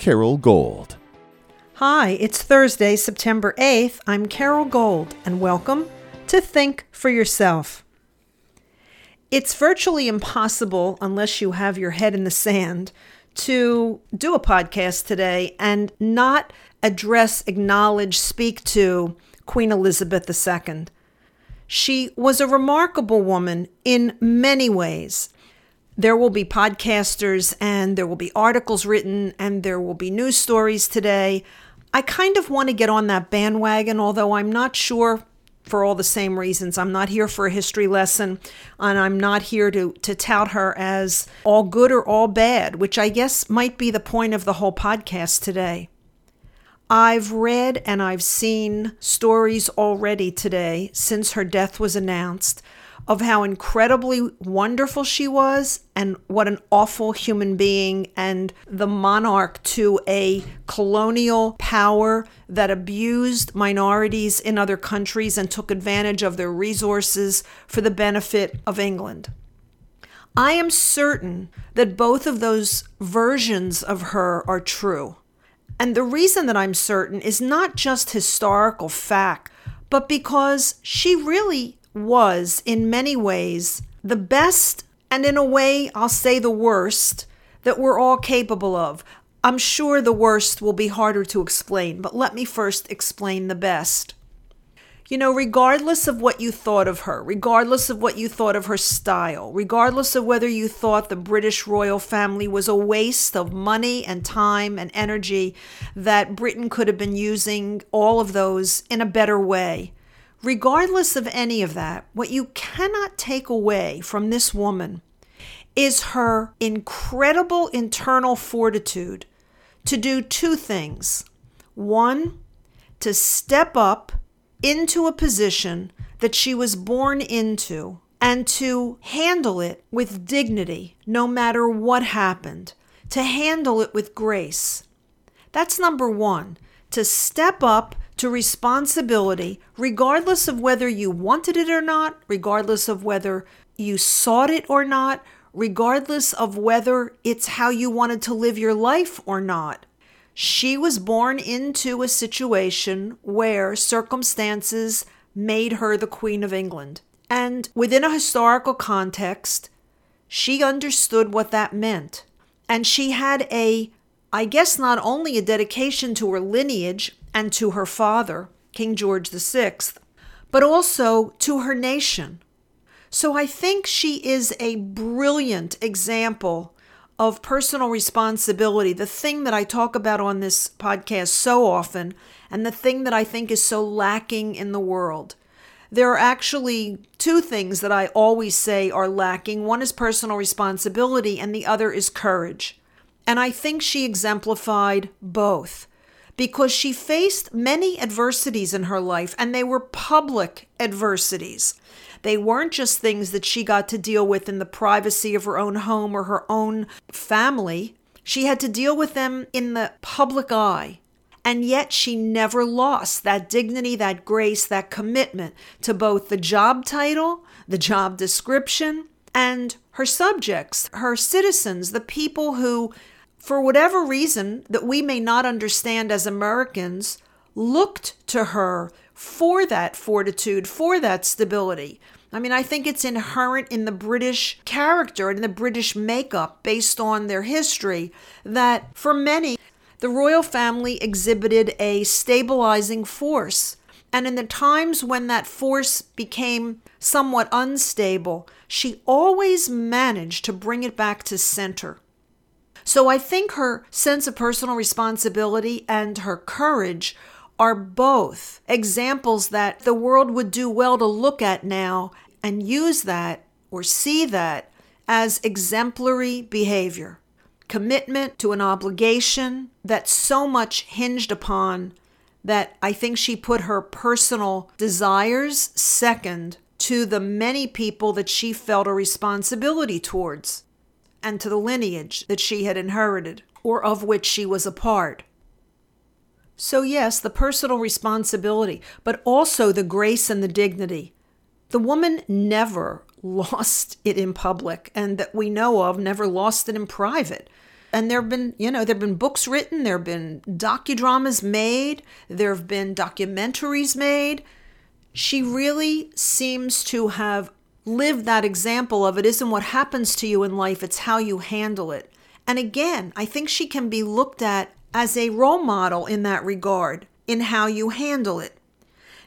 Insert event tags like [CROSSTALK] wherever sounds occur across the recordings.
Carole Gold. Hi, it's Thursday, September 8th. I'm Carole Gold, and welcome to Think for Yourself. It's virtually impossible, unless you have your head in the sand, to do a podcast today and not address, acknowledge, speak to Queen Elizabeth II. She was a remarkable woman in many ways there will be podcasters and there will be articles written and there will be news stories today. I kind of want to get on that bandwagon, although I'm not sure for all the same reasons. I'm not here for a history lesson, and I'm not here to, to tout her as all good or all bad, which I guess might be the point of the whole podcast today. I've read and I've seen stories already today since her death was announced of how incredibly wonderful she was and what an awful human being and the monarch to a colonial power that abused minorities in other countries and took advantage of their resources for the benefit of England. I am certain that both of those versions of her are true. And the reason that I'm certain is not just historical fact, but because she really was, in many ways, the best, and in a way, I'll say the worst, that we're all capable of. I'm sure the worst will be harder to explain, but let me first explain the best. You know, regardless of what you thought of her, regardless of what you thought of her style, regardless of whether you thought the British royal family was a waste of money and time and energy, that Britain could have been using all of those in a better way, Regardless of any of that, what you cannot take away from this woman is her incredible internal fortitude to do two things. One, to step up into a position that she was born into and to handle it with dignity no matter what happened, to handle it with grace. That's number one, to step up to responsibility, regardless of whether you wanted it or not, regardless of whether you sought it or not, regardless of whether it's how you wanted to live your life or not. She was born into a situation where circumstances made her the Queen of England. And within a historical context, she understood what that meant. And she had a, I guess, not only a dedication to her lineage, and to her father, King George VI, but also to her nation. So I think she is a brilliant example of personal responsibility, the thing that I talk about on this podcast so often, and the thing that I think is so lacking in the world. There are actually two things that I always say are lacking one is personal responsibility, and the other is courage. And I think she exemplified both because she faced many adversities in her life, and they were public adversities. They weren't just things that she got to deal with in the privacy of her own home or her own family. She had to deal with them in the public eye. And yet she never lost that dignity, that grace, that commitment to both the job title, the job description, and her subjects, her citizens, the people who for whatever reason that we may not understand as Americans, looked to her for that fortitude, for that stability. I mean, I think it's inherent in the British character and in the British makeup based on their history that for many, the royal family exhibited a stabilizing force. And in the times when that force became somewhat unstable, she always managed to bring it back to center. So I think her sense of personal responsibility and her courage are both examples that the world would do well to look at now and use that or see that as exemplary behavior. commitment to an obligation that so much hinged upon that I think she put her personal desires second to the many people that she felt a responsibility towards and to the lineage that she had inherited or of which she was a part. So, yes, the personal responsibility, but also the grace and the dignity. The woman never [LAUGHS] lost it in public, and that we know of, never lost it in private. And there have been, you know, there have been books written, there have been docudramas made, there have been documentaries made. She really seems to have lived that example of it isn't what happens to you in life, it's how you handle it. And again, I think she can be looked at as a role model in that regard, in how you handle it.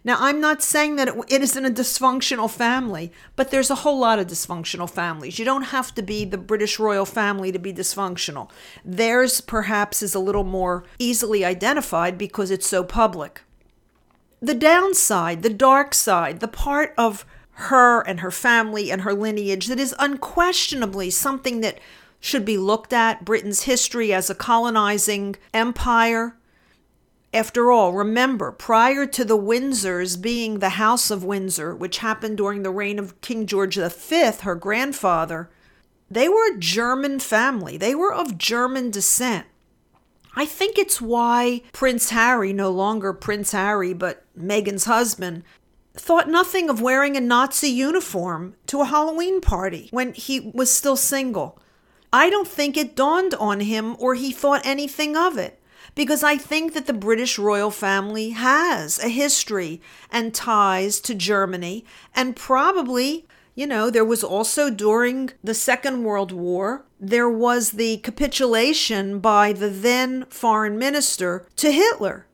Now, I'm not saying that it isn't a dysfunctional family, but there's a whole lot of dysfunctional families. You don't have to be the British royal family to be dysfunctional. Theirs, perhaps, is a little more easily identified because it's so public. The downside, the dark side, the part of her and her family and her lineage that is unquestionably something that should be looked at Britain's history as a colonizing empire after all, remember, prior to the Windsors being the House of Windsor, which happened during the reign of King George V, her grandfather, they were a German family. They were of German descent. I think it's why Prince Harry, no longer Prince Harry, but Meghan's husband, thought nothing of wearing a Nazi uniform to a Halloween party when he was still single. I don't think it dawned on him or he thought anything of it because I think that the British royal family has a history and ties to Germany, and probably, you know, there was also during the Second World War, there was the capitulation by the then foreign minister to Hitler.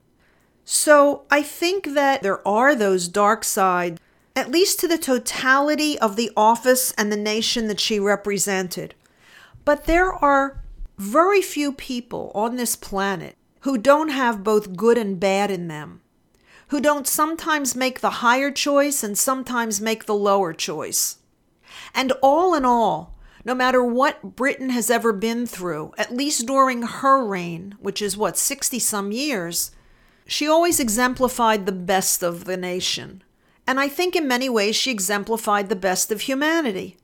So I think that there are those dark sides, at least to the totality of the office and the nation that she represented. But there are very few people on this planet who don't have both good and bad in them, who don't sometimes make the higher choice and sometimes make the lower choice. And all in all, no matter what Britain has ever been through, at least during her reign, which is what, 60 some years, she always exemplified the best of the nation. And I think in many ways she exemplified the best of humanity.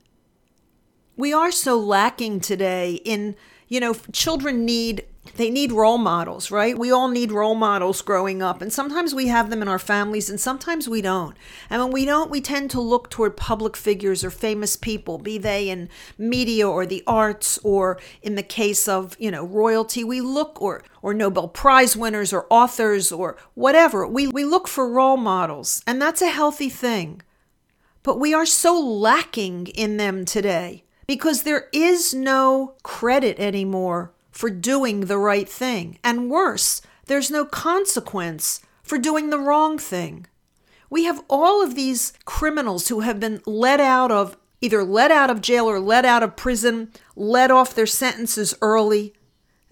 We are so lacking today in, you know, children need they need role models, right? We all need role models growing up, and sometimes we have them in our families, and sometimes we don't. And when we don't, we tend to look toward public figures or famous people, be they in media or the arts, or in the case of you know royalty, we look or or Nobel Prize winners or authors or whatever. We we look for role models, and that's a healthy thing. But we are so lacking in them today because there is no credit anymore for doing the right thing. And worse, there's no consequence for doing the wrong thing. We have all of these criminals who have been let out of either let out of jail or let out of prison, let off their sentences early.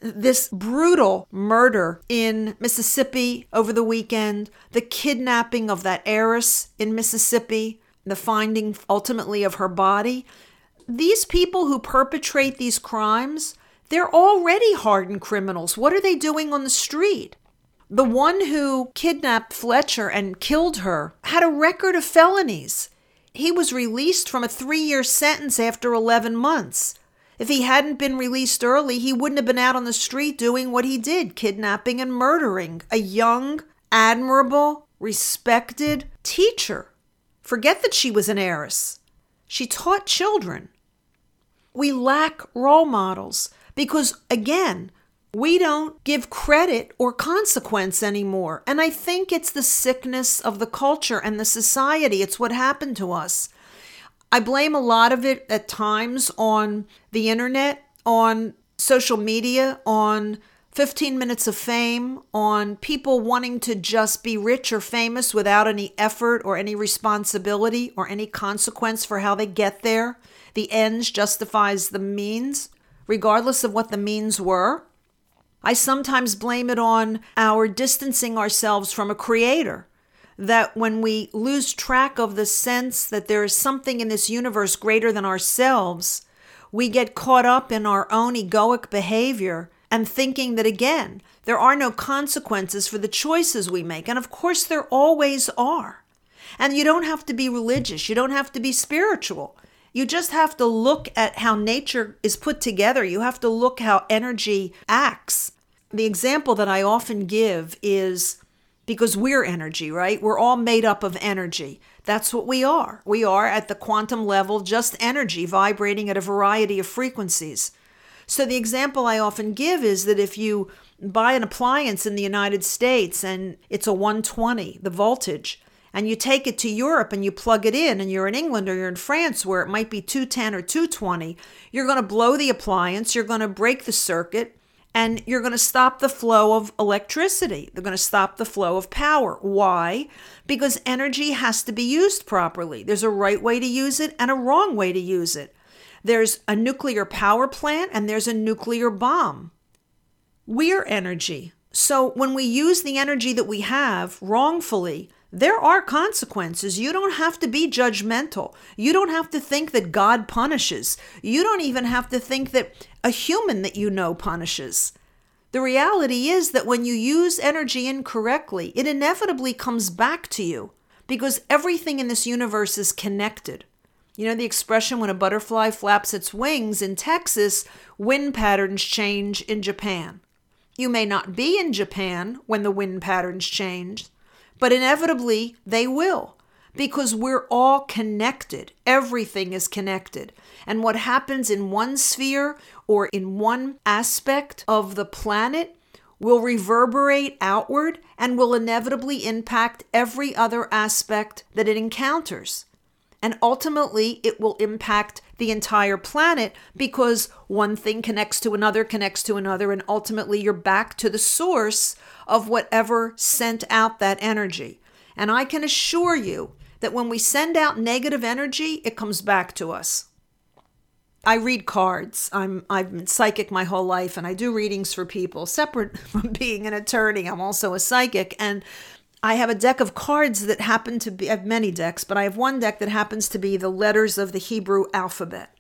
This brutal murder in Mississippi over the weekend, the kidnapping of that heiress in Mississippi, the finding ultimately of her body. These people who perpetrate these crimes they're already hardened criminals. What are they doing on the street? The one who kidnapped Fletcher and killed her had a record of felonies. He was released from a three year sentence after 11 months. If he hadn't been released early, he wouldn't have been out on the street doing what he did kidnapping and murdering a young, admirable, respected teacher. Forget that she was an heiress. She taught children. We lack role models. Because again, we don't give credit or consequence anymore. And I think it's the sickness of the culture and the society. It's what happened to us. I blame a lot of it at times on the internet, on social media, on 15 minutes of fame, on people wanting to just be rich or famous without any effort or any responsibility or any consequence for how they get there. The ends justifies the means regardless of what the means were. I sometimes blame it on our distancing ourselves from a creator. That when we lose track of the sense that there is something in this universe greater than ourselves, we get caught up in our own egoic behavior and thinking that again, there are no consequences for the choices we make. And of course, there always are. And you don't have to be religious, you don't have to be spiritual. You just have to look at how nature is put together. You have to look how energy acts. The example that I often give is because we're energy, right? We're all made up of energy. That's what we are. We are at the quantum level just energy vibrating at a variety of frequencies. So, the example I often give is that if you buy an appliance in the United States and it's a 120, the voltage, and you take it to Europe and you plug it in, and you're in England or you're in France where it might be 210 or 220, you're going to blow the appliance, you're going to break the circuit, and you're going to stop the flow of electricity. They're going to stop the flow of power. Why? Because energy has to be used properly. There's a right way to use it and a wrong way to use it. There's a nuclear power plant and there's a nuclear bomb. We're energy. So when we use the energy that we have wrongfully, there are consequences. You don't have to be judgmental. You don't have to think that God punishes. You don't even have to think that a human that you know punishes. The reality is that when you use energy incorrectly, it inevitably comes back to you because everything in this universe is connected. You know the expression when a butterfly flaps its wings in Texas, wind patterns change in Japan. You may not be in Japan when the wind patterns change, but inevitably they will because we're all connected. Everything is connected. And what happens in one sphere or in one aspect of the planet will reverberate outward and will inevitably impact every other aspect that it encounters. And ultimately, it will impact the entire planet because one thing connects to another, connects to another, and ultimately you're back to the source of whatever sent out that energy. And I can assure you that when we send out negative energy, it comes back to us. I read cards. I'm I've been psychic my whole life and I do readings for people. Separate [LAUGHS] from being an attorney, I'm also a psychic and I have a deck of cards that happen to be I have many decks, but I have one deck that happens to be the letters of the Hebrew alphabet.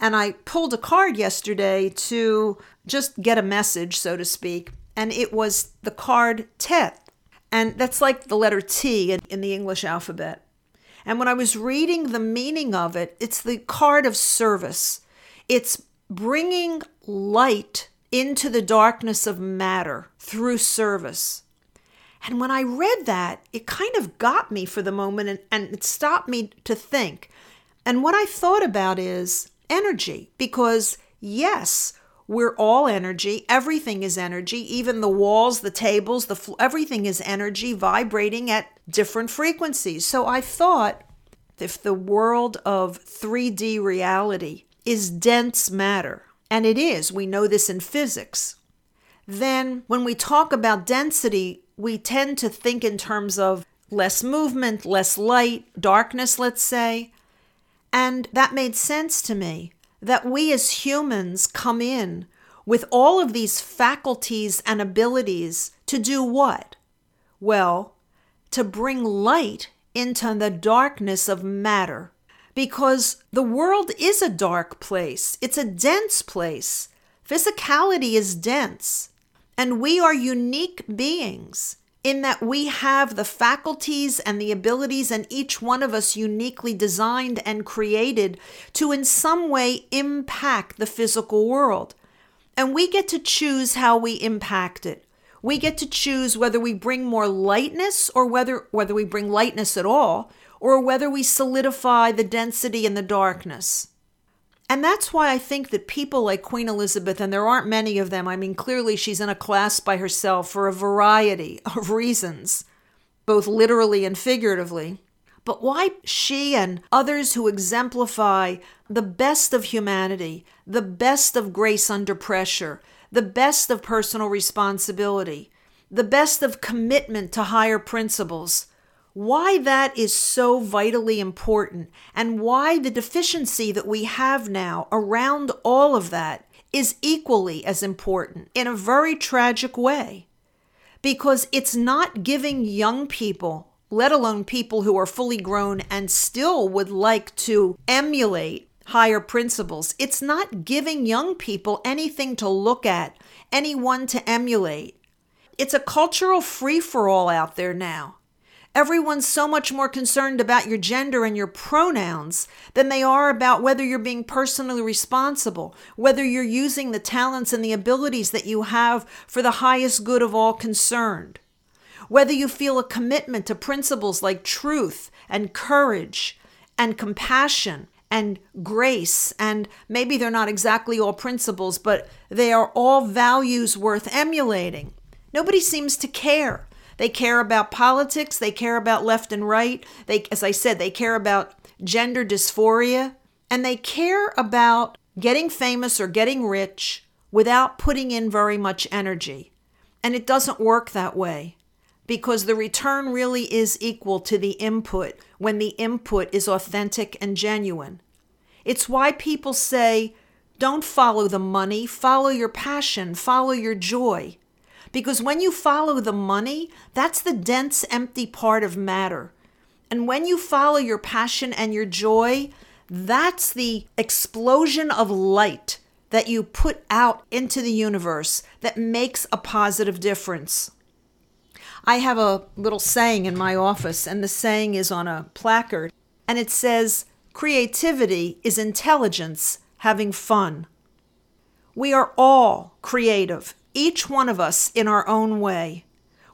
And I pulled a card yesterday to just get a message, so to speak and it was the card Tet. And that's like the letter T in, in the English alphabet. And when I was reading the meaning of it, it's the card of service. It's bringing light into the darkness of matter through service. And when I read that, it kind of got me for the moment and, and it stopped me to think. And what I thought about is energy, because yes, we're all energy. Everything is energy. Even the walls, the tables, the everything is energy vibrating at different frequencies. So I thought if the world of 3D reality is dense matter, and it is, we know this in physics, then when we talk about density, we tend to think in terms of less movement, less light, darkness, let's say. And that made sense to me that we as humans come in with all of these faculties and abilities to do what? Well, to bring light into the darkness of matter. Because the world is a dark place, it's a dense place. Physicality is dense. And we are unique beings in that we have the faculties and the abilities, and each one of us uniquely designed and created to, in some way, impact the physical world. And we get to choose how we impact it. We get to choose whether we bring more lightness or whether, whether we bring lightness at all, or whether we solidify the density and the darkness. And that's why I think that people like Queen Elizabeth, and there aren't many of them, I mean, clearly she's in a class by herself for a variety [LAUGHS] of reasons, both literally and figuratively. But why she and others who exemplify the best of humanity, the best of grace under pressure, the best of personal responsibility, the best of commitment to higher principles, why that is so vitally important and why the deficiency that we have now around all of that is equally as important in a very tragic way. Because it's not giving young people, let alone people who are fully grown and still would like to emulate higher principles. It's not giving young people anything to look at, anyone to emulate. It's a cultural free for all out there now. Everyone's so much more concerned about your gender and your pronouns than they are about whether you're being personally responsible, whether you're using the talents and the abilities that you have for the highest good of all concerned, whether you feel a commitment to principles like truth and courage and compassion and grace. And maybe they're not exactly all principles, but they are all values worth emulating. Nobody seems to care. They care about politics. They care about left and right. They, as I said, they care about gender dysphoria. And they care about getting famous or getting rich without putting in very much energy. And it doesn't work that way because the return really is equal to the input when the input is authentic and genuine. It's why people say, don't follow the money, follow your passion, follow your joy. Because when you follow the money, that's the dense, empty part of matter. And when you follow your passion and your joy, that's the explosion of light that you put out into the universe that makes a positive difference. I have a little saying in my office, and the saying is on a placard, and it says, Creativity is intelligence having fun. We are all creative each one of us in our own way.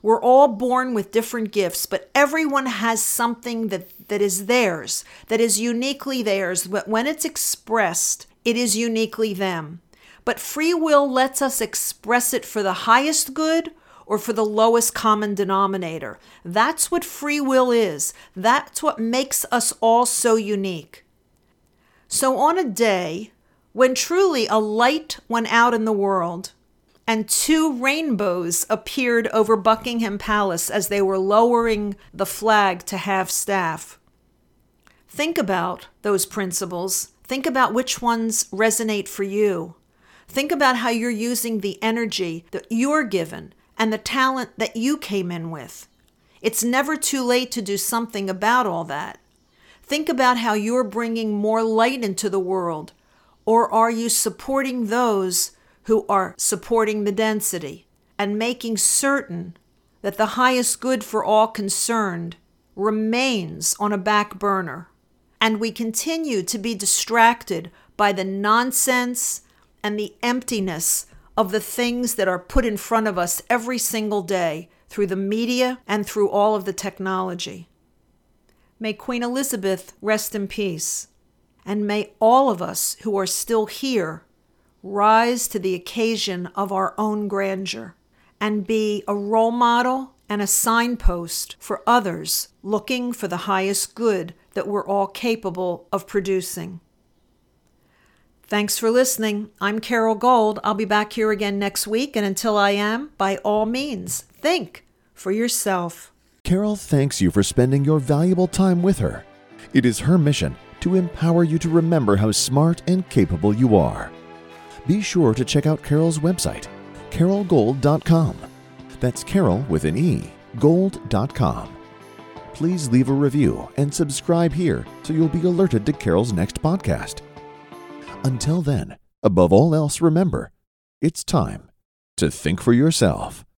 We're all born with different gifts, but everyone has something that, that is theirs, that is uniquely theirs. But when it's expressed, it is uniquely them. But free will lets us express it for the highest good or for the lowest common denominator. That's what free will is. That's what makes us all so unique. So, on a day when truly a light went out in the world, and two rainbows appeared over Buckingham Palace as they were lowering the flag to half staff. Think about those principles. Think about which ones resonate for you. Think about how you're using the energy that you're given and the talent that you came in with. It's never too late to do something about all that. Think about how you're bringing more light into the world, or are you supporting those who are supporting the density and making certain that the highest good for all concerned remains on a back burner. And we continue to be distracted by the nonsense and the emptiness of the things that are put in front of us every single day through the media and through all of the technology. May Queen Elizabeth rest in peace. And may all of us who are still here rise to the occasion of our own grandeur and be a role model and a signpost for others looking for the highest good that we're all capable of producing. Thanks for listening. I'm Carole Gold. I'll be back here again next week, and until I am, by all means, think for yourself. Carole thanks you for spending your valuable time with her. It is her mission to empower you to remember how smart and capable you are be sure to check out Carole's website, carolegold.com. That's Carol with an E, gold.com. Please leave a review and subscribe here so you'll be alerted to Carole's next podcast. Until then, above all else, remember it's time to think for yourself.